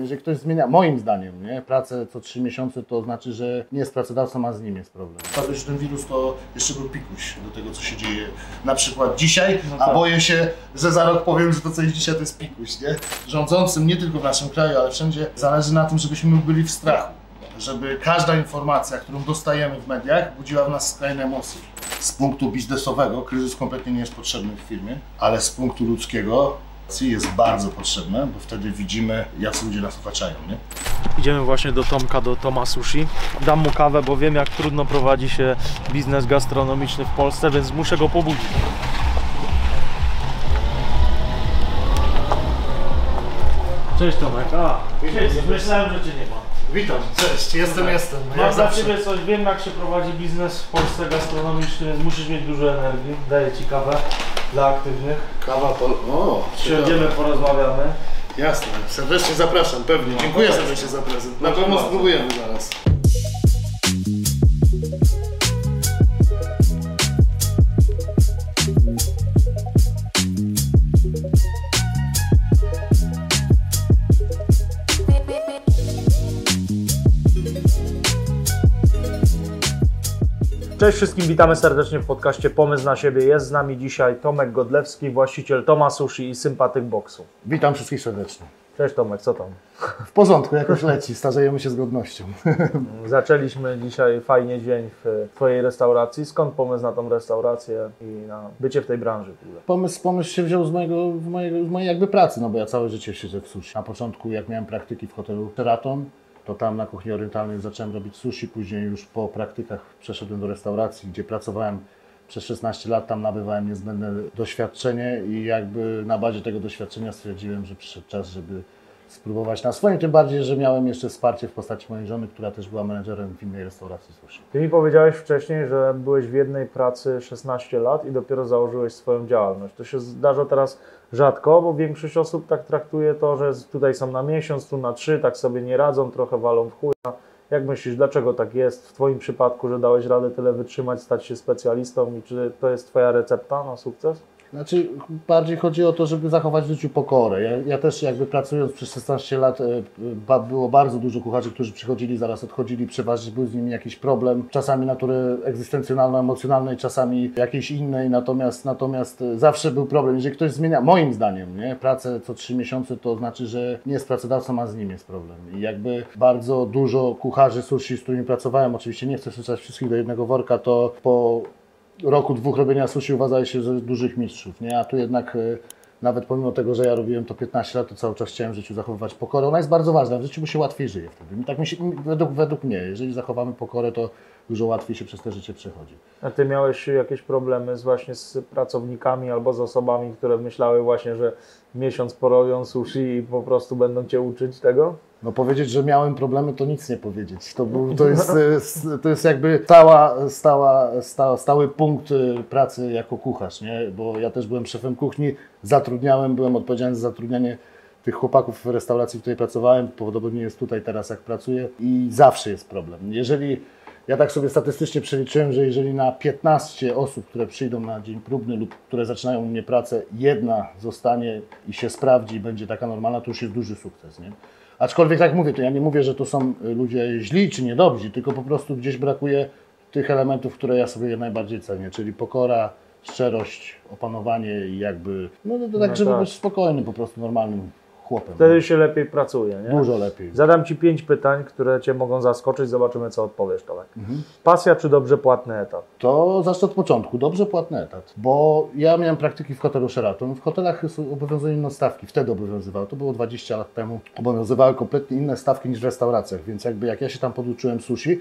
Jeżeli ktoś zmienia, moim zdaniem, nie, pracę co trzy miesiące, to znaczy, że nie jest pracodawcą, a z nim jest problem. Padł że ten wirus to jeszcze był pikuś do tego, co się dzieje na przykład dzisiaj, No a tak. boję się, że za rok powiem, że to, co jest dzisiaj, to jest pikuś, nie? Rządzącym nie tylko w naszym kraju, ale wszędzie zależy na tym, żebyśmy byli w strachu. Żeby każda informacja, którą dostajemy w mediach, budziła w nas skrajne emocje. Z punktu biznesowego kryzys kompletnie nie jest potrzebny w firmie, ale z punktu ludzkiego jest bardzo potrzebne, bo wtedy widzimy, jak ludzie nas otaczają, nie? Idziemy właśnie do Tomka, do Toma Sushi. Dam mu kawę, bo wiem jak trudno prowadzi się biznes gastronomiczny w Polsce, więc muszę go pobudzić. Cześć Tomek. A, cześć. Myślałem, że Cię nie ma. Witam, cześć, jestem, jestem. Mam dla Ciebie coś, wiem jak się prowadzi biznes w Polsce gastronomiczny, więc musisz mieć dużo energii. Daję Ci kawę dla aktywnych. Kawa po... O, Siądziemy, porozmawiamy. Jasne, serdecznie zapraszam, pewnie. Dziękuję serdecznie za prezent. Na pewno spróbujemy zaraz. Cześć wszystkim, witamy serdecznie w podcaście Pomysł na siebie. Jest z nami dzisiaj Tomek Godlewski, właściciel Toma Sushi i sympatyk boksu. Witam wszystkich serdecznie. Cześć Tomek, co tam? W porządku, jakoś leci, starzejemy się z godnością. Zaczęliśmy dzisiaj fajnie dzień w Twojej restauracji. Skąd pomysł na tą restaurację i na bycie w tej branży? w ogóle? Pomysł, pomysł się wziął z, mojego, z, mojego, z mojej jakby pracy, no bo ja całe życie siedzę w sushi. Na początku jak miałem praktyki w hotelu Sheraton, to tam na kuchni orientalnej zacząłem robić sushi, później już po praktykach przeszedłem do restauracji, gdzie pracowałem przez 16 lat, tam nabywałem niezbędne doświadczenie i jakby na bazie tego doświadczenia stwierdziłem, że przyszedł czas, żeby spróbować na swoim, tym bardziej, że miałem jeszcze wsparcie w postaci mojej żony, która też była menedżerem w innej restauracji sushi. Ty mi powiedziałeś wcześniej, że byłeś w jednej pracy 16 lat i dopiero założyłeś swoją działalność. To się zdarza teraz rzadko, bo większość osób tak traktuje to, że tutaj są na miesiąc, tu na trzy, tak sobie nie radzą, trochę walą w chuja. Jak myślisz, dlaczego tak jest w Twoim przypadku, że dałeś radę tyle wytrzymać, stać się specjalistą i czy to jest Twoja recepta na sukces? Znaczy, bardziej chodzi o to, żeby zachować w życiu pokorę. Ja, ja też jakby pracując przez 16 lat, e, było bardzo dużo kucharzy, którzy przychodzili, zaraz odchodzili, przeważnie był z nimi jakiś problem, czasami natury egzystencjonalno-emocjonalnej, czasami jakiejś innej, natomiast, natomiast e, zawsze był problem. Jeżeli ktoś zmienia, moim zdaniem, nie, pracę co 3 miesiące, to znaczy, że nie jest pracodawcą, a z nim jest problem. I jakby bardzo dużo kucharzy sushi, z którymi pracowałem, oczywiście nie chcę wrzucać wszystkich do jednego worka, to po roku, dwóch robienia sushi uważali się za dużych mistrzów, nie? A tu jednak e, nawet pomimo tego, że ja robiłem to 15 lat, to cały czas chciałem w życiu zachowywać pokorę. Ona jest bardzo ważna, w życiu mu się łatwiej żyje wtedy. Tak mi się, według, według mnie, jeżeli zachowamy pokorę, to dużo łatwiej się przez te życie przechodzi. A Ty miałeś jakieś problemy z, właśnie z pracownikami albo z osobami, które myślały właśnie, że miesiąc porobią sushi i po prostu będą Cię uczyć tego? No powiedzieć, że miałem problemy, to nic nie powiedzieć. To, był, to, jest, e, to jest jakby stała, stała, sta, stały punkt e, pracy jako kucharz, nie? bo ja też byłem szefem kuchni, zatrudniałem, byłem odpowiedzialny za zatrudnianie tych chłopaków w restauracji, w której pracowałem, podobnie jest tutaj teraz, jak pracuję i zawsze jest problem. Jeżeli, ja tak sobie statystycznie przeliczyłem, że jeżeli na 15 osób, które przyjdą na dzień próbny lub które zaczynają u mnie pracę, jedna zostanie i się sprawdzi i będzie taka normalna, to już jest duży sukces. Nie? Aczkolwiek tak mówię, to ja nie mówię, że to są y, ludzie źli czy niedobrzy, tylko po prostu gdzieś brakuje tych elementów, które ja sobie najbardziej cenię, czyli pokora, szczerość, opanowanie i jakby, no to, to tak, No żeby tak. być spokojnym, po prostu normalnym chłopem. Wtedy się lepiej pracuje, nie? Dużo lepiej. Zadam Ci pięć pytań, które Cię mogą zaskoczyć, zobaczymy co odpowiesz, Tomek. Mhm. Pasja czy dobrze płatny etat? To zacznę od początku. Dobrze płatny etat, bo ja miałem praktyki w hotelu Sheraton. W hotelach obowiązują inne stawki. Wtedy obowiązywały. To było 20 lat temu. Obowiązywały kompletnie inne stawki niż w restauracjach, więc jakby jak ja się tam poduczyłem sushi,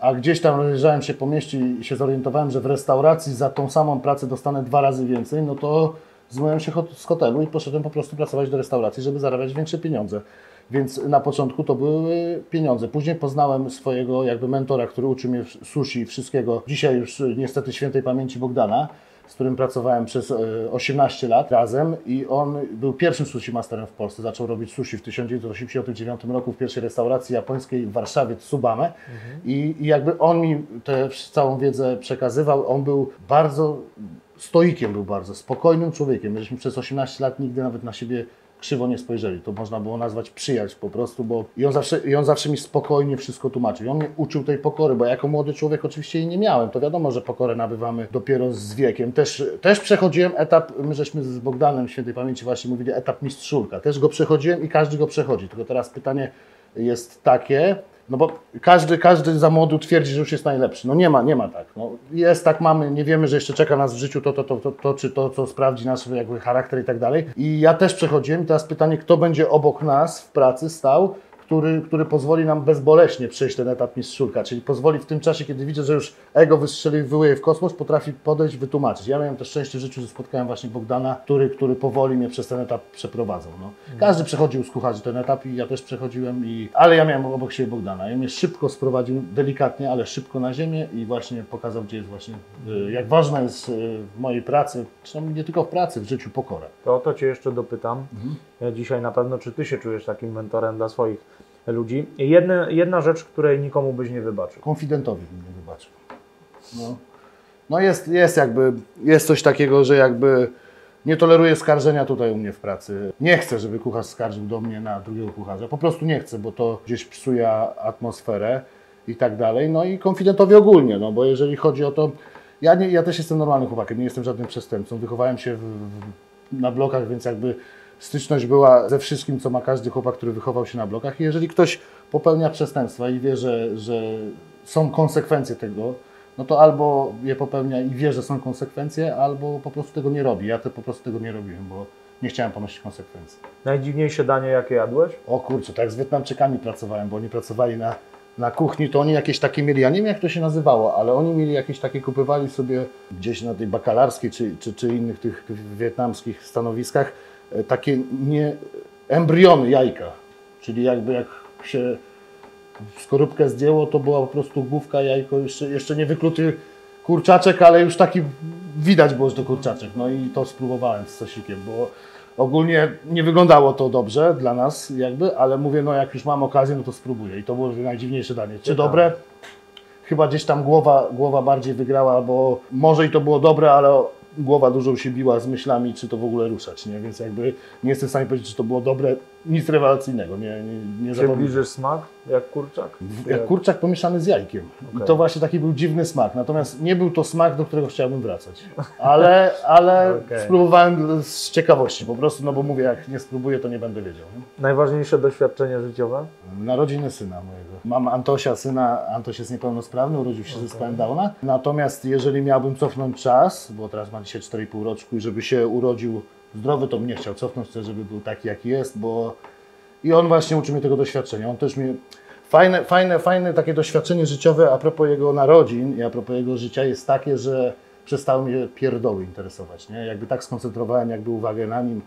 a gdzieś tam rozejrzałem się po mieście i się zorientowałem, że w restauracji za tą samą pracę dostanę dwa razy więcej, no to zmyłem się z hotelu i poszedłem po prostu pracować do restauracji, żeby zarabiać większe pieniądze. Więc na początku to były pieniądze. Później poznałem swojego jakby mentora, który uczył mnie sushi i wszystkiego. Dzisiaj już y, niestety świętej pamięci Bogdana, z którym pracowałem przez e, 18 lat razem i on był pierwszym sushi masterem w Polsce. Zaczął robić sushi w 1989 roku w pierwszej restauracji japońskiej w Warszawie, Tsubame. I, I jakby on mi tę całą wiedzę przekazywał. On był bardzo stoikiem, był bardzo spokojnym człowiekiem. Myśmy przez 18 lat nigdy nawet na siebie krzywo nie spojrzeli. To można było nazwać przyjaźń po prostu, bo i on zawsze, i on zawsze mi spokojnie wszystko tłumaczył. I on mnie uczył tej pokory, bo jako młody człowiek oczywiście jej nie miałem. To wiadomo, że pokorę nabywamy dopiero z wiekiem. Też, też przechodziłem etap, my żeśmy z Bogdanem świętej pamięci właśnie mówili, etap mistrzulka. Też go przechodziłem i każdy go przechodzi. Tylko teraz pytanie jest takie, no bo każdy, każdy za młodu twierdzi, że już jest najlepszy. No nie ma, nie ma tak. No jest tak, mamy, nie wiemy, że jeszcze czeka nas w życiu to, to, to, to, to czy to, co sprawdzi nasz jakby charakter i tak dalej. I ja też przechodziłem. Teraz pytanie, kto będzie obok nas w pracy stał, który, który pozwoli nam bezboleśnie przejść ten etap mistrzulka, czyli pozwoli w tym czasie, kiedy widzę, że już ego wystrzeliwuje w kosmos, potrafi podejść, wytłumaczyć. Ja miałem też szczęście w życiu, że spotkałem właśnie Bogdana, który, który powoli mnie przez ten etap przeprowadzał. No. Każdy przechodził z kucharzy ten etap i ja też przechodziłem, i... ale ja miałem obok siebie Bogdana. I on mnie szybko sprowadził, delikatnie, ale szybko na ziemię i właśnie pokazał, gdzie jest właśnie, y, jak ważna jest y, w mojej pracy, nie tylko w pracy, w życiu pokora. To o to Cię jeszcze dopytam. Ja dzisiaj na pewno, czy Ty się czujesz takim mentorem dla swoich ludzi. I Jedna, jedna rzecz, której nikomu byś nie wybaczył. konfidentowi bym nie wybaczył. No, no jest, jest jakby, jest coś takiego, że jakby nie toleruję skarżenia tutaj u mnie w pracy. Nie chcę, żeby kucharz skarżył do mnie na drugiego kucharza. Po prostu nie chcę, bo to gdzieś psuje atmosferę i tak dalej. No i konfidentowi ogólnie, no bo jeżeli chodzi o to, ja, nie, ja też jestem normalnym chłopakiem, nie jestem żadnym przestępcą. Wychowałem się w, w, na blokach, więc jakby styczność była ze wszystkim, co ma każdy chłopak, który wychował się na blokach. I jeżeli ktoś popełnia przestępstwa i wie, że, że są konsekwencje tego, no to albo je popełnia i wie, że są konsekwencje, albo po prostu tego nie robi. Ja to po prostu tego nie robiłem, bo nie chciałem ponosić konsekwencji. Najdziwniejsze danie, jakie jadłeś? O kurczę, tak z Wietnamczykami pracowałem, bo oni pracowali na, na kuchni, to oni jakieś takie mieli, ja nie wiem jak to się nazywało, ale oni mieli jakieś takie, kupywali sobie gdzieś na tej bakalarskiej czy, czy, czy innych tych, wietnamskich stanowiskach takie nie, embriony jajka, czyli jakby jak się skorupkę zdjęło, to była po prostu główka, jajko, jeszcze, jeszcze nie wykluty kurczaczek, ale już taki widać było, że to kurczaczek. No i to spróbowałem z sosikiem, bo ogólnie nie wyglądało to dobrze dla nas jakby, ale mówię, no jak już mam okazję, no to spróbuję. I to było najdziwniejsze danie. Czy dobre? Chyba gdzieś tam głowa, głowa bardziej wygrała, bo może i to było dobre, ale głowa dużo się biła z myślami, czy to w ogóle ruszać, nie? Więc jakby nie jestem w stanie powiedzieć, czy to było dobre, nic rewelacyjnego, nie, nie, nie. Przybliżysz smak, jak kurczak? Jak kurczak pomieszany z jajkiem. I Okej. to właśnie taki był dziwny smak. Natomiast nie był to smak, do którego chciałbym wracać. Ale, ale Okej. spróbowałem z ciekawości po prostu, no bo mówię, jak nie spróbuję, to nie będę wiedział. Nie? Najważniejsze doświadczenie życiowe? Narodziny syna mojego. Mam Antosia, syna. Antoś jest niepełnosprawny, urodził się ze zespołem Downa. Natomiast jeżeli miałbym cofnąć czas, bo teraz ma dzisiaj 4,5 roczku i żeby się urodził zdrowy, to bym nie chciał cofnąć, chcę, żeby był taki, jaki jest, bo i on właśnie uczy mnie tego doświadczenia. On też mnie... Fajne, fajne, fajne takie doświadczenie życiowe a propos jego narodzin i a propos jego życia jest takie, że przestały mnie pierdoły interesować. Nie? Jakby tak skoncentrowałem jakby uwagę na nim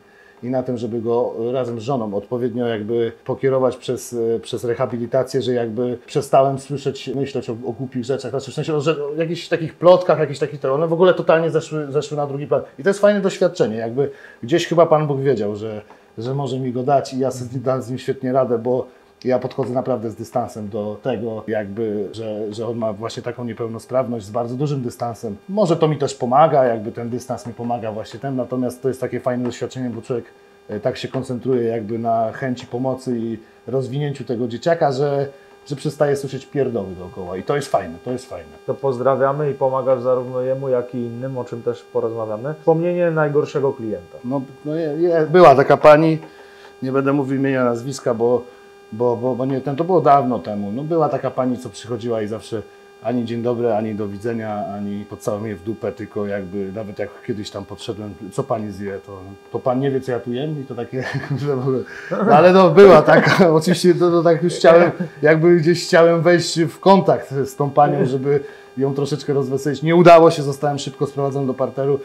i na tym, żeby go razem z żoną odpowiednio jakby pokierować przez, e, przez rehabilitację, że jakby przestałem słyszeć, myśleć o, o głupich rzeczach, znaczy w sensie o, o jakichś takich plotkach, jakichś takich, one w ogóle totalnie zeszły, zeszły na drugi plan. I to jest fajne doświadczenie, jakby gdzieś chyba Pan Bóg wiedział, że, że może mi go dać i ja sobie dam z nim świetnie radę, bo ja podchodzę naprawdę z dystansem do tego, jakby, że, że on ma właśnie taką niepełnosprawność z bardzo dużym dystansem. Może to mi też pomaga, jakby ten dystans mi pomaga właśnie ten, natomiast to jest takie fajne doświadczenie, bo człowiek e, tak się koncentruje jakby na chęci pomocy i rozwinięciu tego dzieciaka, że, że przestaje słyszeć pierdoły dookoła i to jest fajne, to jest fajne. To pozdrawiamy i pomagasz zarówno jemu, jak i innym, o czym też porozmawiamy. Wspomnienie najgorszego klienta. No, no je, je, była taka pani, nie będę mówił imienia, nazwiska, bo, bo, bo, bo nie ten, to było dawno temu. No, była taka pani, co przychodziła i zawsze ani dzień dobry, ani do widzenia, ani pocałam mnie w dupę, tylko jakby nawet jak kiedyś tam podszedłem, co pani zje, to, to pan nie wie, co ja tu jem i to takie, że no, ale no była taka, oczywiście to, to tak już chciałem, jakby gdzieś chciałem wejść w kontakt z tą panią, żeby ją troszeczkę rozweselić. Nie udało się, zostałem szybko sprowadzony do parteru.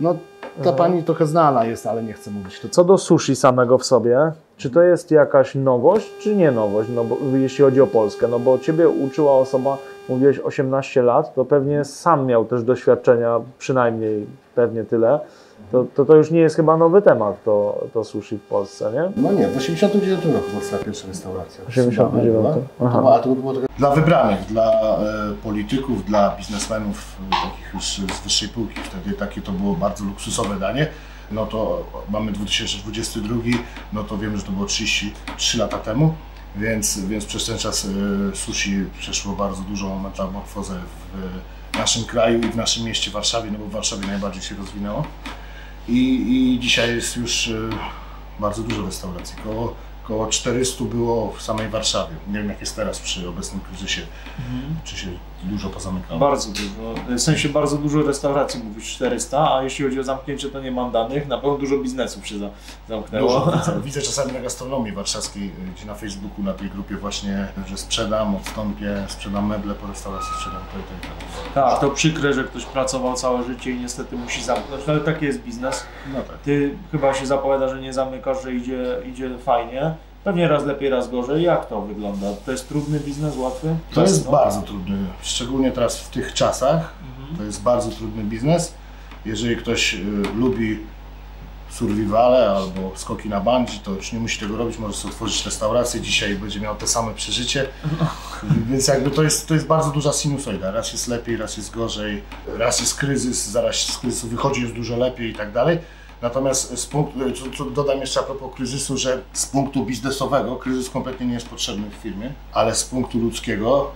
No, ta pani trochę znana jest, ale nie chcę mówić. To Co do sushi samego w sobie, czy to jest jakaś nowość, czy nie nowość, no bo, jeśli chodzi o Polskę? No bo Ciebie uczyła osoba, mówiłeś 18 lat, to pewnie sam miał też doświadczenia, przynajmniej pewnie tyle. To, to, to już nie jest chyba nowy temat, to, to sushi w Polsce, nie? No nie, w 89 roku powstała pierwsza restauracja. 89. Chyba. Aha. To, była- a to było dla wybranych, dla e, polityków, dla biznesmenów e, takich już z wyższej półki. Wtedy takie to było bardzo luksusowe danie. no to mamy 2022, no to wiemy, że to było 33 lata temu. Więc, więc przez ten czas y, sushi przeszło bardzo dużą metamorfozę w naszym kraju i w naszym mieście Warszawie, no bo w Warszawie najbardziej się rozwinęło. I, i dzisiaj jest już y, bardzo dużo restauracji. Koło, koło 400 było w samej Warszawie. Nie wiem jak jest teraz przy obecnym kryzysie, czy się dużo pozamykało. Bardzo dużo. W sensie bardzo dużo restauracji, mówisz 400, a jeśli chodzi o zamknięcie, to nie mam danych. Na pewno dużo biznesów się za, zamknęło. Dużo. Widzę, czasami na gastronomii warszawskiej, y, gdzie na Facebooku, na tej grupie właśnie, że sprzedam, odstąpię, sprzedam meble po restauracji, sprzedam to i to i to. Tak, to przykre, że ktoś pracował całe życie i niestety musi zamknąć, no ale taki jest biznes. No tak. Ty chyba się zapowiada, że nie zamykasz, że idzie, idzie fajnie. Pewnie raz lepiej, raz gorzej. Jak to wygląda? To jest trudny biznes, łatwy? To jest No. bardzo trudny, szczególnie teraz w tych czasach. Mhm. To jest bardzo trudny biznes. Jeżeli ktoś y, lubi survivale albo skoki na bungee, to już nie musi tego robić, może sobie otworzyć restaurację dzisiaj i będzie miał te same przeżycie. Więc jakby to jest, to jest bardzo duża sinusoida. Raz jest lepiej, raz jest gorzej, raz jest kryzys, zaraz z kryzysu wychodzi, jest dużo lepiej i tak dalej. Natomiast z punktu, co dodam jeszcze a propos kryzysu, że z punktu biznesowego kryzys kompletnie nie jest potrzebny w firmie, ale z punktu ludzkiego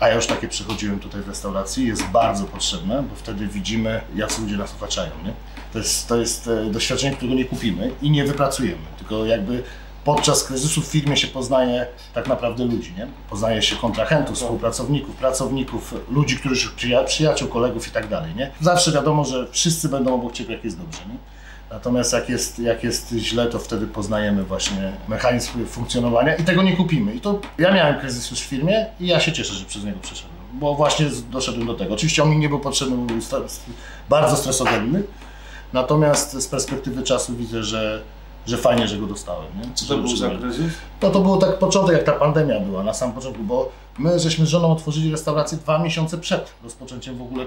a ja już takie przechodziłem tutaj w restauracji, jest bardzo potrzebne, bo wtedy widzimy, jacy ludzie nas otaczają. Nie? To jest, to jest e, doświadczenie, którego nie kupimy i nie wypracujemy, tylko jakby podczas kryzysu w firmie się poznaje tak naprawdę ludzi, nie? Poznaje się kontrahentów, współpracowników, pracowników, ludzi, których przyja przyjaciół, kolegów i tak dalej, nie? Zawsze wiadomo, że wszyscy będą obok Ciebie, jak jest dobrze, nie? Natomiast jak jest, jak jest źle, to wtedy poznajemy właśnie mechanizm funkcjonowania i tego nie kupimy. I to ja miałem kryzys już w firmie i ja się cieszę, że przez niego przeszedłem, bo właśnie doszedłem do tego. Oczywiście on mi nie był potrzebny, był bardzo stresogenny, natomiast z perspektywy czasu widzę, że, że fajnie, że go dostałem. Nie? Co to był za kryzys? No to było tak początek, jak ta pandemia była, na samym początku, bo my żeśmy z żoną otworzyli restaurację dwa miesiące przed rozpoczęciem w ogóle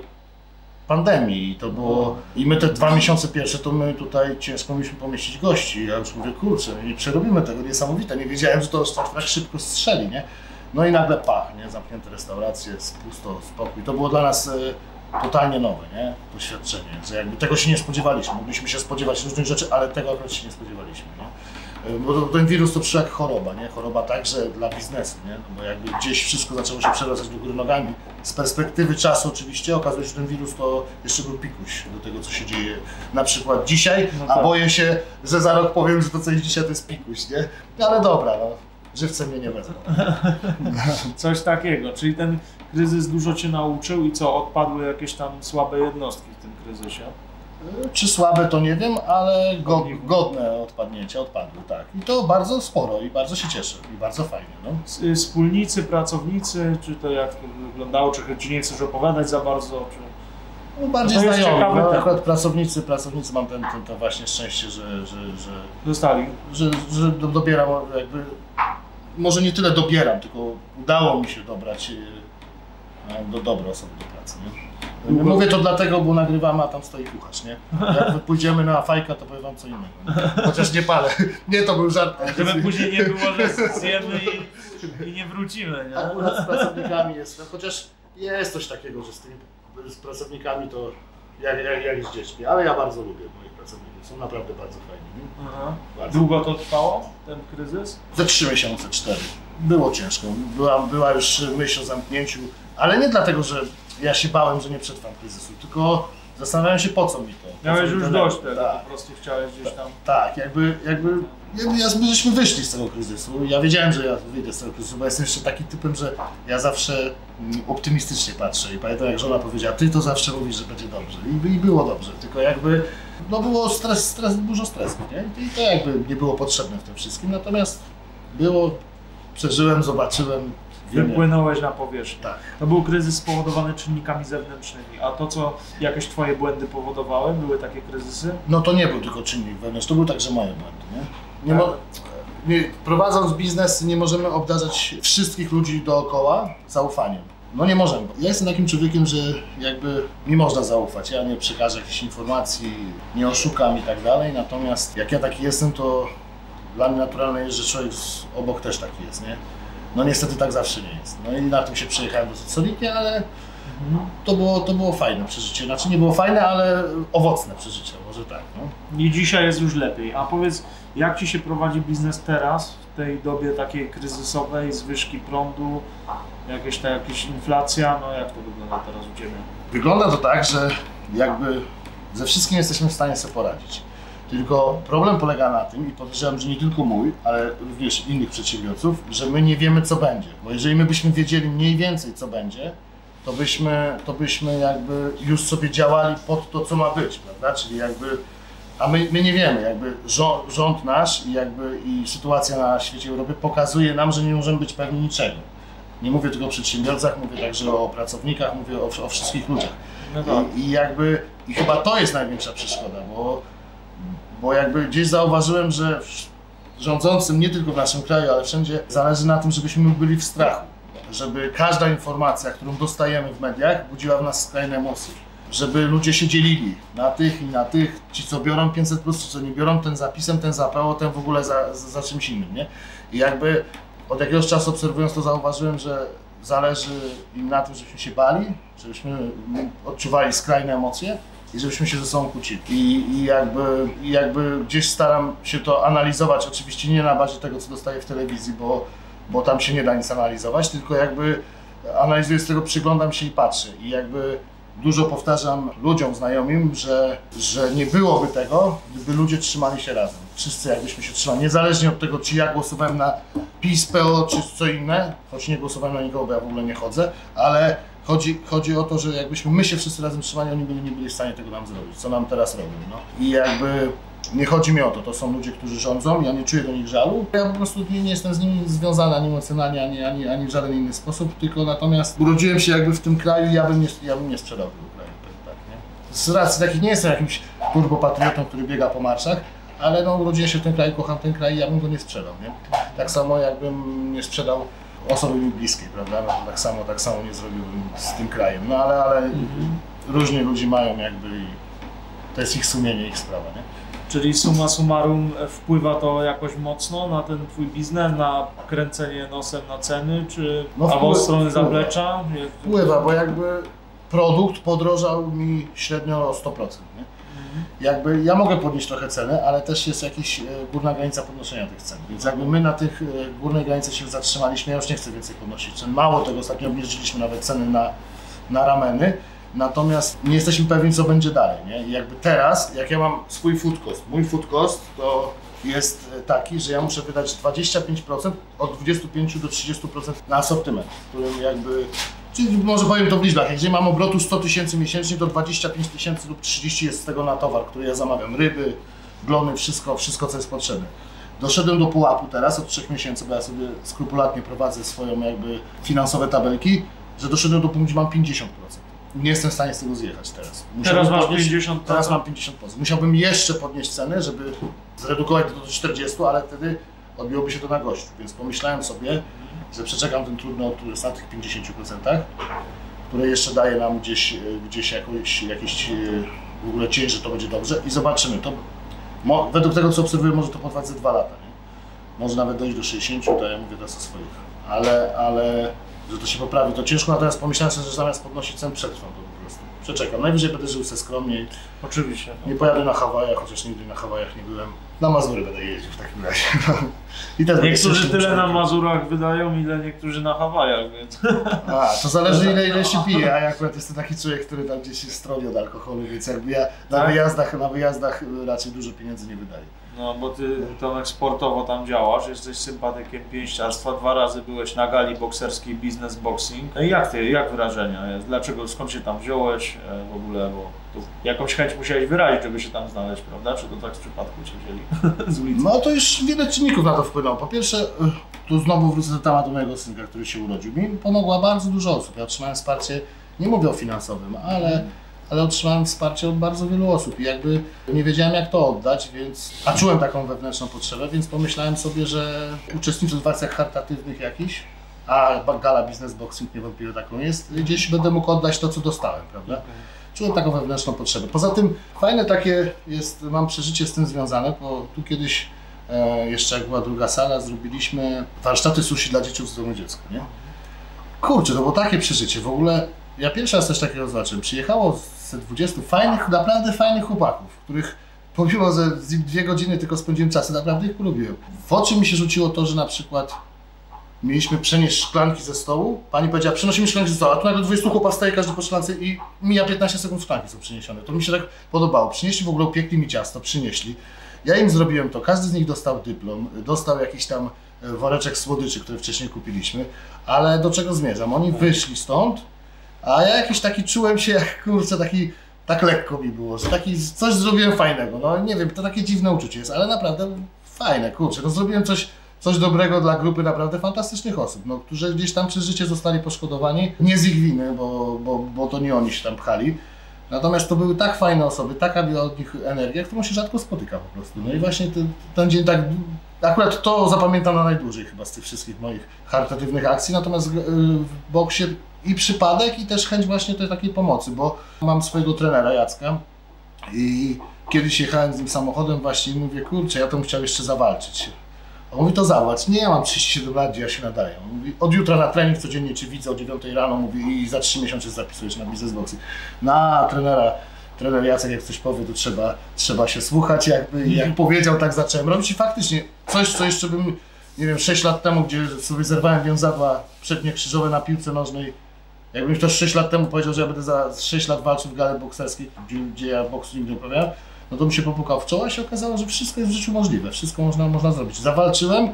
pandemii i to było, i my te dwa miesiące pierwsze, to my tutaj ciężko mieliśmy pomieścić gości, ja już mówię, kurczę, nie przerobimy tego, niesamowite, nie wiedziałem, że to tak tak szybko strzeli, nie? No i nagle pach, nie? Zamknięte restauracje, pusto, spokój, to było dla nas e, totalnie nowe, nie? Doświadczenie, że jakby tego się nie spodziewaliśmy, mogliśmy się spodziewać różnych rzeczy, ale tego akurat się nie spodziewaliśmy, nie? Bo to- ten wirus to przyszedł jak choroba, nie? Choroba także dla biznesu, nie? No bo jakby gdzieś wszystko zaczęło się przewracać do góry nogami. Z perspektywy czasu oczywiście okazuje się, że ten wirus to jeszcze był pikuś do tego, co się dzieje na przykład dzisiaj, No a tak. boję się, że za rok powiem, że to co jest dzisiaj to jest pikuś, nie? No ale dobra, no. Żywce mnie nie wezmą. Coś takiego, czyli ten kryzys dużo Cię nauczył i co, odpadły jakieś tam słabe jednostki w tym kryzysie? Czy słabe to nie wiem, ale go, godne odpadnięcia odpadły, tak. I to bardzo sporo i bardzo się cieszę i bardzo fajnie, no. Y, Wspólnicy, pracownicy, czy to jak to wyglądało, czy, czy nie chcesz opowiadać za bardzo, czy... No, bardziej To jest znajomi. ciekawy No, akurat pracownicy, pracownicy mam ten, ten, to właśnie szczęście, że, że, że, Dostali. że, że do- dobieram jakby, może nie tyle dobieram, tylko udało mi się dobrać e, do dobre osoby do pracy. Nie? Długo- Mówię to dlatego, bo nagrywamy, a tam stoi kucharz, nie? Jak wy pójdziemy na fajka, to powiem wam co innego. Nie? Chociaż nie palę. Nie, to był żart. Żeby później nie było, że zjemy i, i nie wrócimy, nie? Akurat z pracownikami jest, chociaż jest coś takiego, że z tymi z pracownikami to jak, jak, jak z dziećmi, ale ja bardzo lubię moich pracowników, są naprawdę bardzo fajni. Bardzo. Długo to trwało, ten kryzys? Ze trzy miesiące, cztery. Było ciężko, była, była już myśl o zamknięciu, ale nie dlatego, że ja się bałem, że nie przetrwam kryzysu, tylko zastanawiałem się po co mi to. Po Miałeś mi już dość tego, Tak. po prostu chciałeś gdzieś tam... Tak, jakby, jakby, jakby ja, my żeśmy wyszli z tego kryzysu. Ja wiedziałem, że ja wyjdę z tego kryzysu, bo jestem jeszcze takim typem, że ja zawsze mm, optymistycznie patrzę. I pamiętam, jak żona powiedziała, ty to zawsze mówisz, że będzie dobrze. I, i było dobrze, tylko jakby, no było stres, stres dużo stresu, nie? I to jakby nie było potrzebne w tym wszystkim. Natomiast było, przeżyłem, zobaczyłem. Wypłynąłeś na powierzchnię. Tak. To był kryzys spowodowany czynnikami zewnętrznymi, a to, co jakieś Twoje błędy powodowały, były takie kryzysy? No to nie był tylko czynnik wewnętrzny, to był także moje błędy, nie? nie, Tak. mo- nie prowadząc biznes nie możemy obdarzać wszystkich ludzi dookoła zaufaniem. No nie możemy. Ja jestem takim człowiekiem, że jakby mi można zaufać. Ja nie przekażę jakichś informacji, nie oszukam i tak dalej. Natomiast jak ja taki jestem, to dla mnie naturalne jest, że człowiek obok też taki jest, nie? No niestety tak zawsze nie jest. No i na tym się przejechałem dosyć solidnie, ale to było, to było fajne przeżycie. Znaczy nie było fajne, ale owocne przeżycie, może tak. No. I dzisiaj jest już lepiej. A powiedz, jak Ci się prowadzi biznes teraz, w tej dobie takiej kryzysowej, zwyżki prądu, jakieś ta jakaś inflacja, no jak to wygląda teraz u Ciebie? Wygląda to tak, że jakby ze wszystkim jesteśmy w stanie sobie poradzić. Tylko problem polega na tym, i podejrzewam, że nie tylko mój, ale również innych przedsiębiorców, że my nie wiemy, co będzie. Bo jeżeli my byśmy wiedzieli mniej więcej, co będzie, to byśmy, to byśmy jakby już sobie działali pod to, co ma być, prawda? Czyli jakby, a my, my nie wiemy, jakby rząd, rząd nasz i jakby i sytuacja na świecie Europy pokazuje nam, że nie możemy być pewni niczego. Nie mówię tylko o przedsiębiorcach, mówię także o pracownikach, mówię o, o wszystkich ludziach. No tak. I, I jakby, i chyba to jest największa przeszkoda, bo, bo jakby gdzieś zauważyłem, że rządzącym nie tylko w naszym kraju, ale wszędzie zależy na tym, żebyśmy byli w strachu. Żeby każda informacja, którą dostajemy w mediach, budziła w nas skrajne emocje. Żeby ludzie się dzielili na tych i na tych, ci co biorą 500 plus, co nie biorą, ten zapisem, ten za PO, ten w ogóle za, za, za czymś innym, nie? I jakby od jakiegoś czasu obserwując to zauważyłem, że zależy im na tym, żebyśmy się bali, żebyśmy odczuwali skrajne emocje i żebyśmy się ze sobą kłócili. I, i, jakby, jakby gdzieś staram się to analizować, oczywiście nie na bazie tego, co dostaję w telewizji, bo, bo tam się nie da nic analizować, tylko jakby analizuję z tego, przyglądam się i patrzę. I jakby dużo powtarzam ludziom, znajomym, że, że nie byłoby tego, gdyby ludzie trzymali się razem. Wszyscy jakbyśmy się trzymali, niezależnie od tego, czy ja głosowałem na PiS, PO, czy co inne, choć nie głosowałem na nikogo, bo ja w ogóle nie chodzę, ale chodzi, chodzi o to, że jakbyśmy my się wszyscy razem trzymali, oni byli, nie byli w stanie tego nam zrobić, co nam teraz robią. No. I jakby nie chodzi mi o to, to są ludzie, którzy rządzą, ja nie czuję do nich żalu. Ja po prostu nie, nie jestem z nimi związany ani emocjonalnie, ani, ani, ani w żaden inny sposób, tylko natomiast urodziłem się jakby w tym kraju i ja bym nie, ja bym nie sprzedał tego kraju. Tak, nie? Z racji takich nie jestem jakimś turbopatriotą, który biega po marszach, ale no urodziłem się w tym kraju, kocham ten kraj i ja bym go nie sprzedał, nie? Tak samo jakbym nie sprzedał osoby mi bliskiej, prawda? No, tak samo, tak samo nie zrobiłbym z tym krajem. No ale, ale różni ludzie mają jakby i to jest ich sumienie, ich sprawa, nie? Czyli summa summarum e, wpływa to jakoś mocno na ten Twój biznes, na kręcenie nosem na ceny, czy No albo wpływa- od strony wpływa. zaplecza? Wpływa, bo jakby produkt podrożał mi średnio o 100%, nie? Jakby ja mogę podnieść trochę ceny, ale też jest jakaś e, górna granica podnoszenia tych cen. Więc jakby my na tych e, górnej granicy się zatrzymaliśmy, ja już nie chcę więcej podnosić cen. Mało tego, ostatnio obniżyliśmy nawet ceny na, na rameny, natomiast nie jesteśmy pewni, co będzie dalej. Nie? I jakby teraz, jak ja mam swój food cost, mój food cost to jest e, taki, że ja muszę wydać 25%, od 25 do 30% na asortyment, którym jakby Czyli może powiem to w liczbach. Jeżeli mam obrotu 100 tysięcy miesięcznie, to 25 tysięcy lub 30 jest z tego na towar, który ja zamawiam. Ryby, glony, wszystko, wszystko co jest potrzebne. Doszedłem do pułapu teraz od 3 miesięcy, bo ja sobie skrupulatnie prowadzę swoją jakby finansowe tabelki, że doszedłem do punktu, gdzie mam 50%. Nie jestem w stanie z tego zjechać teraz. Teraz masz podnieść- 50%? Teraz mam 50%. Musiałbym jeszcze podnieść cenę, żeby zredukować to do 40, ale wtedy odbiłoby się to na gościu. Więc pomyślałem sobie, że przeczekam ten trudny okres na tych 50%, które jeszcze daje nam gdzieś, e, gdzieś jakoś, jakiś e, w ogóle cień, że to będzie dobrze i zobaczymy. To, mo, według tego, co obserwuję, może to potrwać ze dwa lata. Nie? Może nawet dojść do 60, to ja mówię teraz o swoich. Ale, ale że to się poprawi, to ciężko, natomiast pomyślałem sobie, że zamiast podnosić cen, przetrwam. Przeczekam. Najwyżej będę żył se skromniej. Oczywiście. No. Nie pojadę na Hawajach, chociaż nigdy na Hawajach nie byłem. Na Mazury będę jeździł w takim razie. I też będę Niektórzy tyle na. Mazurach wydają, ile niektórzy na Hawajach, więc... A, to zależy ile, ile się pije, a ja akurat jestem taki człowiek, który tam gdzieś się stroni od alkoholu, więc jakby ja na Tak? wyjazdach, na wyjazdach y, raczej dużo pieniędzy nie wydaję. No, bo ty Tomek sportowo tam działasz, jesteś sympatykiem pięściarstwa, dwa razy byłeś na gali bokserskiej Business Boxing. No i jak ty, jak wrażenia? Dlaczego, skąd się tam wziąłeś e, w ogóle, bo tu jakąś chęć musiałeś wyrazić, żeby się tam znaleźć, prawda? Czy to tak z przypadku cię wzięli z ulicy? No to już wiele czynników na to wpłynęło. Po pierwsze, y, tu znowu wrócę do tematu mojego synka, który się urodził. Mi pomogła bardzo dużo osób. Ja otrzymałem wsparcie, nie mówię o finansowym, ale, ale otrzymałem wsparcie od bardzo wielu osób i jakby nie wiedziałem jak to oddać, więc, a czułem taką wewnętrzną potrzebę, więc pomyślałem sobie, że uczestnicząc w akcjach charytatywnych jakichś, a gala Business Boxing niewątpliwie taką jest, gdzieś będę mógł oddać to, co dostałem, prawda? Czułem taką wewnętrzną potrzebę. Poza tym fajne takie jest, mam przeżycie z tym związane, bo tu kiedyś e, jeszcze jak była druga sala, zrobiliśmy warsztaty sushi dla dzieci w domu dziecka, nie? Kurczę, to było takie przeżycie. W ogóle ja pierwszy raz coś takiego zobaczyłem. Przyjechało 20 fajnych, naprawdę fajnych chłopaków, których pomimo, że z nim dwie godziny tylko spędziłem czasu, naprawdę ich polubiłem. W oczy mi się rzuciło to, że na przykład mieliśmy przenieść szklanki ze stołu. Pani powiedziała, przenosimy szklanki ze stołu, a tu nagle 20 chłopa wstaje każdy po szklance i mija 15 sekund szklanki są przeniesione. To mi się tak podobało. Przynieśli w ogóle, upiekli mi ciasto, przynieśli. Ja im zrobiłem to, każdy z nich dostał dyplom, dostał jakiś tam e, woreczek słodyczy, które wcześniej kupiliśmy, ale do czego zmierzam? Oni wyszli stąd, a ja jakiś taki czułem się, jak kurczę, taki, tak lekko mi było, że taki coś zrobiłem fajnego. No nie wiem, to takie dziwne uczucie jest, ale naprawdę fajne, kurczę, no zrobiłem coś, coś dobrego dla grupy naprawdę fantastycznych osób, no, którzy gdzieś tam przez życie zostali poszkodowani, nie z ich winy, bo, bo, bo to nie oni się tam pchali. Natomiast to były tak fajne osoby, taka była od nich energia, którą się rzadko spotyka po prostu. No i właśnie ten, ten dzień tak, akurat to zapamiętam na najdłużej chyba z tych wszystkich moich charytatywnych akcji, natomiast y, w boksie i przypadek i też chęć właśnie tej takiej pomocy, bo mam swojego trenera Jacka i kiedyś jechałem z nim samochodem właśnie i mówię, kurczę, ja to chciał jeszcze zawalczyć. On mówi, to zobacz, nie, ja mam 37 lat, gdzie ja się nadaję. On mówi, od jutra na trening codziennie Cię widzę o 9 rano, mówi, i za 3 miesiące zapisujesz na biznes boxy. Na trenera, trener Jacek jak coś powie, to trzeba, trzeba się słuchać, jakby, jak powiedział, tak zacząłem robić i faktycznie coś, co jeszcze bym, nie wiem, 6 lat temu, gdzie sobie zerwałem wiązadła przednie krzyżowe na piłce nożnej, jakbym ktoś 6 lat temu powiedział, że ja będę za 6 lat walczył w gali bokserskiej, gdzie, ja boksu nigdy nie uprawiałem, no to mi się popukał w czoło i się okazało, że wszystko jest w życiu możliwe, wszystko można, można zrobić. Zawalczyłem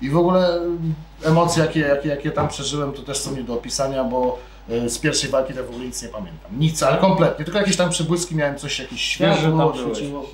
i w ogóle emocje, jakie, jakie, jakie tam przeżyłem, to też są nie do opisania, bo z pierwszej walki to w ogóle nic nie pamiętam. Nic, ale kompletnie, tylko jakieś tam przebłyski miałem, coś, jakieś światło.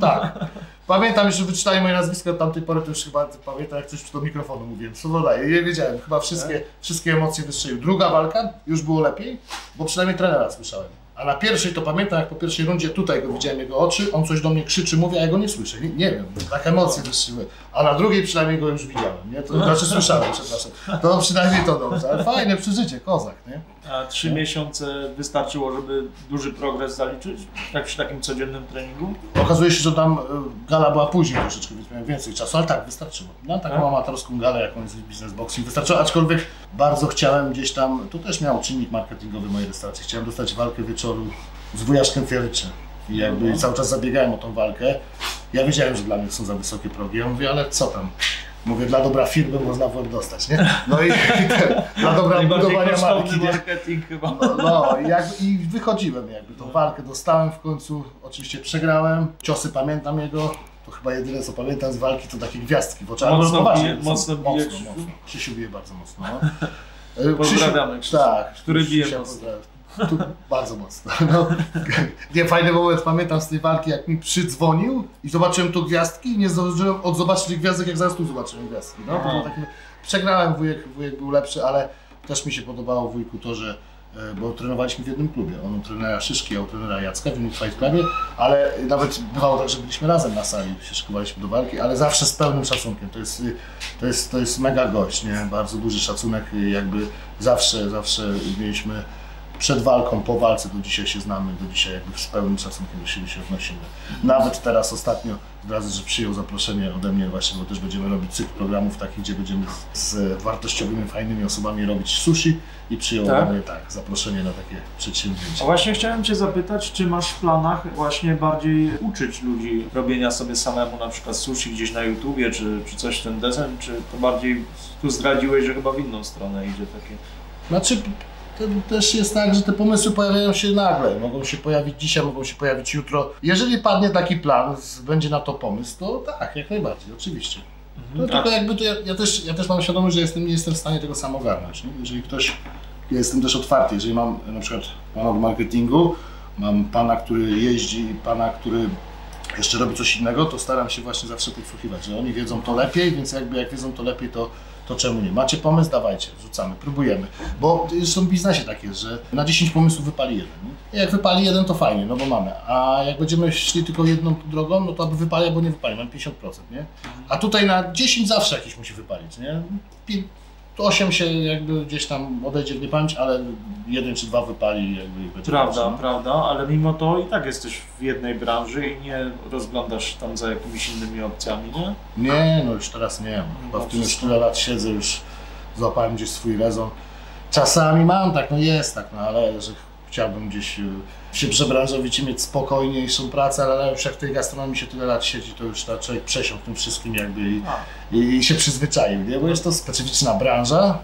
Tak. Pamiętam już, że wyczytali moje nazwisko od tamtej pory, to już chyba pamiętam, jak coś do mikrofonu mówiłem. Co dodaję? Nie wiedziałem, chyba wszystkie, wszystkie emocje wystrzelił. Druga walka, już było lepiej, bo przynajmniej trenera słyszałem. A na pierwszej to pamiętam, jak po pierwszej rundzie tutaj go widziałem jego oczy, on coś do mnie krzyczy, mówi, a ja go nie słyszę. Nie, nie wiem, tak emocje wystrzyły. A na drugiej przynajmniej go już widziałem, nie? To znaczy słyszałem, przepraszam. To przynajmniej to dobrze, ale fajne przeżycie, kozak, nie? A trzy miesiące wystarczyło, żeby duży progres zaliczyć? Tak przy takim codziennym treningu? Okazuje się, że tam y, gala była później troszeczkę, więc miałem więcej czasu, ale tak, wystarczyło. Na taką Tak? amatorską galę, jaką jest biznes boxing, wystarczyło, aczkolwiek bardzo chciałem gdzieś tam, to też miał czynnik marketingowy mojej restauracji, chciałem dostać walkę wieczoru z wujaszkiem Fieryczem. I jakby Mhm. cały czas zabiegałem o tą walkę. Ja wiedziałem, że dla mnie są za wysokie progi. Ja mówię, ale co tam? Mówię, dla dobra firmy można w łeb dostać, nie? No i, i dla dobra budowania marki, marketing chyba. No, no i, i wychodziłem jakby, tą walkę dostałem w końcu, oczywiście przegrałem, ciosy pamiętam jego, to chyba jedyne co pamiętam z walki to takie gwiazdki w oczach. Mocno No, bije- mocno bije mocno, Krzysiu? mocno. Krzysiu bije bardzo mocno. No. Pozdrawiamy Krzysiu, tak, który bije mocno. Tu, bardzo mocno. No. Nie, fajny moment pamiętam z tej walki, jak mi przydzwonił i zobaczyłem tu gwiazdki i nie zdążyłem od zobaczyć tych gwiazdek, jak zaraz tu zobaczyłem gwiazdki. No, przegrałem, wujek, wujek był lepszy, ale też mi się podobało wujku to, że e, bo trenowaliśmy w jednym klubie. On u trenera Szyszki, a u trenera Jacka w Unit Fight Clubie, ale nawet bywało tak, że byliśmy razem na sali, się szykowaliśmy do walki, ale zawsze z pełnym szacunkiem. To jest, to jest, to jest mega gość, nie? Bardzo duży szacunek, jakby zawsze, zawsze mieliśmy przed walką, po walce, do dzisiaj się znamy, do dzisiaj jakby z pełnym szacunkiem do siebie się odnosimy. Nawet teraz ostatnio, od razu, że przyjął zaproszenie ode mnie właśnie, bo też będziemy robić cykl programów takich, gdzie będziemy z, z wartościowymi, fajnymi osobami robić sushi i przyjął Tak? ode mnie tak, zaproszenie na takie A przedsięwzięcie. właśnie chciałem Cię zapytać, czy masz w planach właśnie bardziej uczyć ludzi robienia sobie samemu na przykład sushi gdzieś na YouTubie, czy, czy coś w ten desen, czy to bardziej tu zdradziłeś, że chyba w inną stronę idzie takie... Znaczy, to też jest tak, że te pomysły pojawiają się nagle. Mogą się pojawić dzisiaj, mogą się pojawić jutro. Jeżeli padnie taki plan, będzie na to pomysł, to tak, jak najbardziej, oczywiście. No, A, tylko jakby to ja, ja, też, ja też mam świadomość, że jestem, nie jestem w stanie tego sam ogarnąć. Nie? Jeżeli ktoś, ja jestem też otwarty, jeżeli mam na przykład pana od marketingu, mam pana, który jeździ, pana, który jeszcze robi coś innego, to staram się właśnie zawsze podsłuchiwać, że oni wiedzą to lepiej, więc jakby jak wiedzą to lepiej, to, to czemu nie? Macie pomysł? Dawajcie, rzucamy, próbujemy. Bo zresztą w biznesie tak jest, że na 10 pomysłów wypali jeden. Nie? Jak wypali jeden, to fajnie, no bo mamy. A jak będziemy szli tylko jedną drogą, no to albo wypali, albo nie wypali, mamy 50%, nie? A tutaj na 10 zawsze jakiś musi wypalić, nie? 8 się jakby gdzieś tam odejdzie w niepamięć, ale jeden czy dwa wypali jakby i będzie Prawda, nie? prawda, ale mimo to i tak jesteś w jednej branży i nie rozglądasz tam za jakimiś innymi opcjami, nie? Nie, no już teraz nie. Chyba w tym już tyle lat siedzę, już złapałem gdzieś swój rezon. Czasami mam tak, no jest tak, no ale że chciałbym gdzieś y, się przebranżowić i mieć spokojniejszą pracę, ale już jak w tej gastronomii się tyle lat siedzi, to już ta człowiek przesiąkł tym wszystkim jakby i, i, i się przyzwyczaił, nie? Bo jest to specyficzna branża,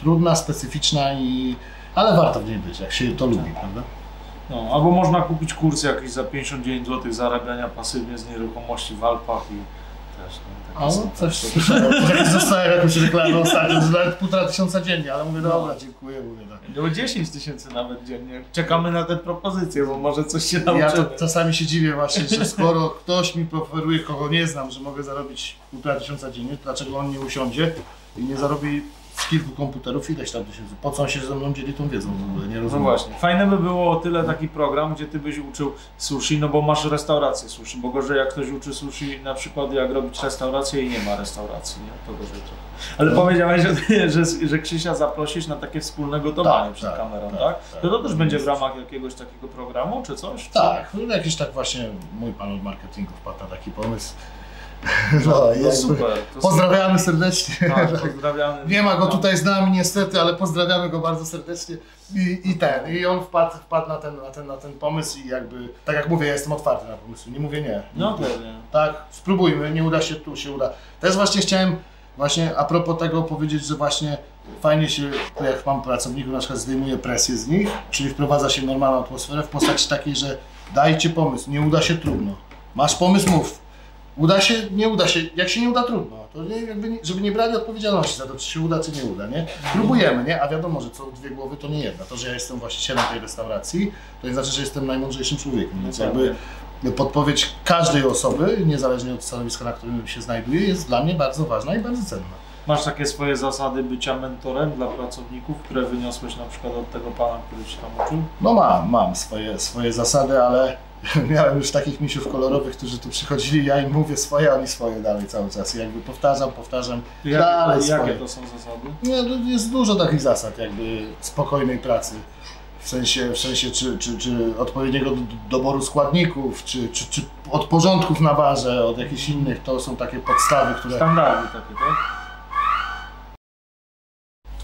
trudna, specyficzna i... Ale warto w niej być, jak się to lubi, prawda? No, albo można kupić kurs jakiś za 59 zł zarabiania pasywnie z nieruchomości w Alpach i też no, są- no, coś słyszałem, że dostałem jakąś reklamę ostatnio, że nawet półtora tysiąca dziennie, ale mówię, dobra, dziękuję, mówię tak. No 10 tysięcy nawet dziennie. Czekamy na te propozycje, bo może coś się Ja nauczymy. to czasami się dziwię właśnie, że skoro ktoś mi preferuje, kogo nie znam, że mogę zarobić półtora tysiąca dziennie, to dlaczego on nie usiądzie i nie zarobi z kilku komputerów ileś tam tysięcy? Po co on się ze mną dzieli tą wiedzą w ogóle? Nie No rozumiem. właśnie, fajne by było o tyle taki program, gdzie ty byś uczył sushi, no bo masz restaurację sushi, bo gorzej jak ktoś uczy sushi na przykład jak robić restaurację i nie ma restauracji, nie? To gorzej trochę. Ale No. powiedziałeś, że, że, że Krzysia zaprosisz na takie wspólne gotowanie Tak, przed tak, kamerą, tak? tak, tak. To to też będzie w ramach jakiegoś takiego programu, czy coś? Tak, no jakiś tak właśnie mój pan od marketingu wpadł na taki pomysł. No, No super. Pozdrawiamy serdecznie. super. Tak, pozdrawiamy. Nie ma go tutaj z nami niestety, ale pozdrawiamy go bardzo serdecznie. I, i ten, i on wpadł, wpadł na, ten, na, ten, na ten pomysł i jakby, tak jak mówię, ja jestem otwarty na pomysły, nie mówię nie. No pewnie. Tak, spróbujmy, nie uda się, tu się uda. Też właśnie chciałem właśnie a propos tego powiedzieć, że właśnie fajnie się, jak mam pracowników, na przykład zdejmuje presję z nich, czyli wprowadza się normalną atmosferę w postaci takiej, że dajcie pomysł, nie uda się trudno. Masz pomysł, mów. Uda się, nie uda się. Jak się nie uda, trudno. To nie, nie, żeby nie brali odpowiedzialności za to, czy się uda, czy nie uda, nie? Próbujemy, nie? A wiadomo, że co dwie głowy to nie jedna. To, że ja jestem właścicielem tej restauracji, to nie znaczy, że jestem najmądrzejszym człowiekiem. Więc jakby podpowiedź każdej osoby, niezależnie od stanowiska, na którym się znajduje, jest dla mnie bardzo ważna i bardzo cenna. Masz takie swoje zasady bycia mentorem dla pracowników, które wyniosłeś na przykład od tego pana, który ci tam uczył? No mam, mam swoje, swoje zasady, ale miałem już takich misiów kolorowych, którzy tu przychodzili, ja im mówię swoje, oni swoje dalej cały czas. I jakby powtarzam, powtarzam, dalej Jakie, jakie to są zasady? Nie, no jest dużo takich zasad jakby spokojnej pracy. W sensie, w sensie czy, czy, czy odpowiedniego do- doboru składników, czy, czy, czy od porządków na barze, od jakichś innych, to są takie podstawy, które... Standardy takie, tak?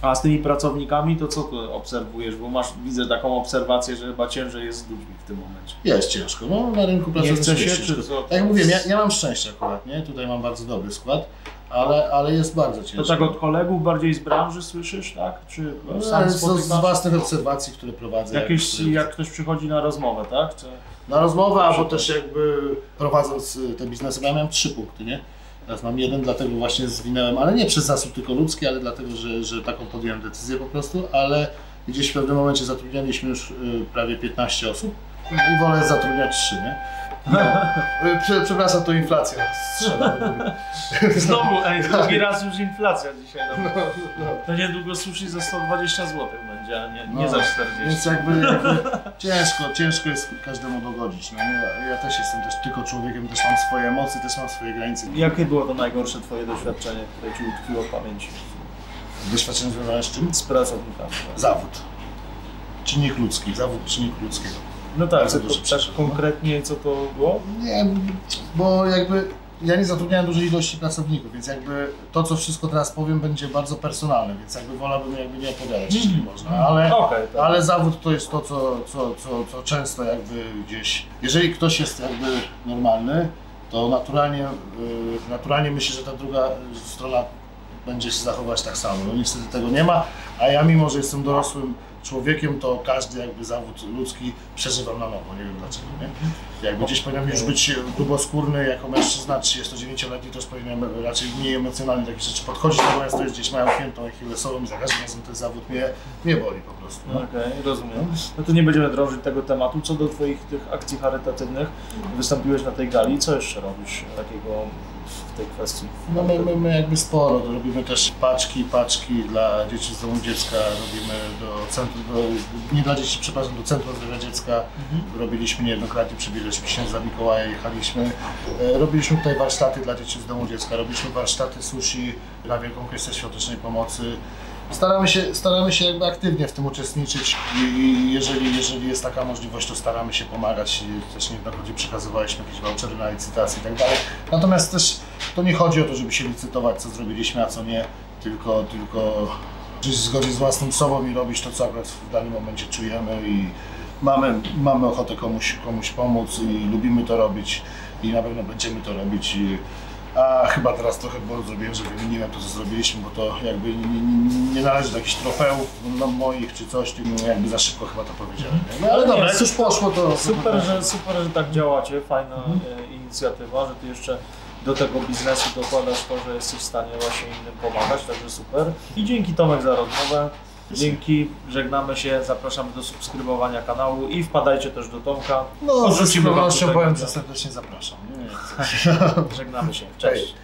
A z tymi pracownikami to co tu obserwujesz? Bo masz, widzę taką obserwację, że chyba ciężej jest z ludźmi w tym momencie. Jest ciężko, no na rynku pracy Nie jest się, ciężko. co? Tak jak mówię, ja, ja mam szczęście akurat, nie? Tutaj mam bardzo dobry skład, ale, ale jest bardzo ciężko. To tak od kolegów bardziej z branży słyszysz, tak? Czy No, sam z, własnych obserwacji, które prowadzę. Jakieś, które- jak ktoś przychodzi na rozmowę, tak? Czy... Na rozmowę, albo też jakby prowadząc y, te biznesy, ja miałem trzy punkty, nie? Teraz mam jeden, dlatego właśnie zwinęłem, ale nie przez zasób tylko ludzki, ale dlatego, że, że taką podjąłem decyzję po prostu, ale gdzieś w pewnym momencie zatrudnialiśmy już y, prawie 15 osób i wolę zatrudniać trzy, nie? No. Prze- Przepraszam, to inflacja strzela. Znowu, ej, drugi raz już inflacja dzisiaj. No. No, no. To niedługo sushi za 120 zł nie, nie No, za 40. Więc jakby, jakby ciężko, ciężko jest każdemu dogodzić. No, nie? Ja też jestem też tylko człowiekiem, też mam swoje emocje, też mam swoje granice. Jakie było to najgorsze Twoje doświadczenie, które Ci utkwiło w pamięci Doświadczenie związane z czym? z pracownikami? Zawód. Czynnik ludzki, zawód czynnika ludzkiego. No tak, Bardzo to, tak no. konkretnie co to było? Nie, bo jakby ja nie zatrudniałem dużej ilości pracowników, więc jakby to, co wszystko teraz powiem, będzie bardzo personalne, więc jakby wolałbym jakby nie opowiadać, jeśli można, ale... Okej, tak. Ale zawód to jest to, co, co, co, co często jakby gdzieś, jeżeli ktoś jest jakby normalny, to naturalnie, yy, naturalnie myślę, że ta druga strona będzie się zachować tak samo. No niestety tego nie ma, a ja mimo, że jestem dorosłym człowiekiem, to każdy jakby zawód ludzki przeżywam na nowo, nie wiem dlaczego, nie? Jakby gdzieś powinienem już być gruboskórny jako mężczyzna 39-letni, to już powinienem raczej mniej emocjonalnie do takich rzeczy podchodzić, natomiast to jest gdzieś mają piętą achillesową i za każdym razem ten zawód mnie, mnie boli po prostu. No. Okej, rozumiem. No to nie będziemy drążyć tego tematu. Co do Twoich tych akcji charytatywnych, wystąpiłeś na tej gali, co jeszcze robisz takiego tej kwestii? No my, my, my jakby sporo, robimy też paczki, paczki dla dzieci z domu dziecka, robimy do centrum, do, nie dla dzieci, przepraszam, do Centrum Zdrowia Dziecka, Mhm. robiliśmy niejednokrotnie, przybiegliśmy księdza Mikołaja, jechaliśmy, e, robiliśmy tutaj warsztaty dla dzieci z domu dziecka, robiliśmy warsztaty sushi na Wielką Kwestię Świątecznej Pomocy. Staramy się, staramy się jakby aktywnie w tym uczestniczyć i, i jeżeli, jeżeli jest taka możliwość, to staramy się pomagać. I Też niejednokrotnie przekazywaliśmy jakieś vouchery na licytacje i tak dalej. Natomiast też to nie chodzi o to, żeby się licytować, co zrobiliśmy, a co nie, tylko, tylko żyć w zgodzie z własnym sobą i robić to, co akurat w danym momencie czujemy i, mamy, mamy ochotę komuś, komuś pomóc i lubimy to robić i na pewno będziemy to robić. I, a chyba teraz trochę błąd zrobiłem, że wymieniłem to, co zrobiliśmy, bo to jakby nie, nie, należy do jakichś trofeów no, moich czy coś, tylko jakby za szybko chyba to powiedziałem. nie? No ale dobra, jak już poszło, to... Super, że, super, że tak działacie, fajna e, inicjatywa, że ty jeszcze do tego biznesu dokładasz to, że jesteś w stanie właśnie innym pomagać, także super. I dzięki Tomek za rozmowę. Dzięki, żegnamy się, zapraszamy do subskrybowania kanału i wpadajcie też do Tomka. No, z tutaj powiem, że serdecznie zapraszam. Nie? Żegnamy się. Cześć.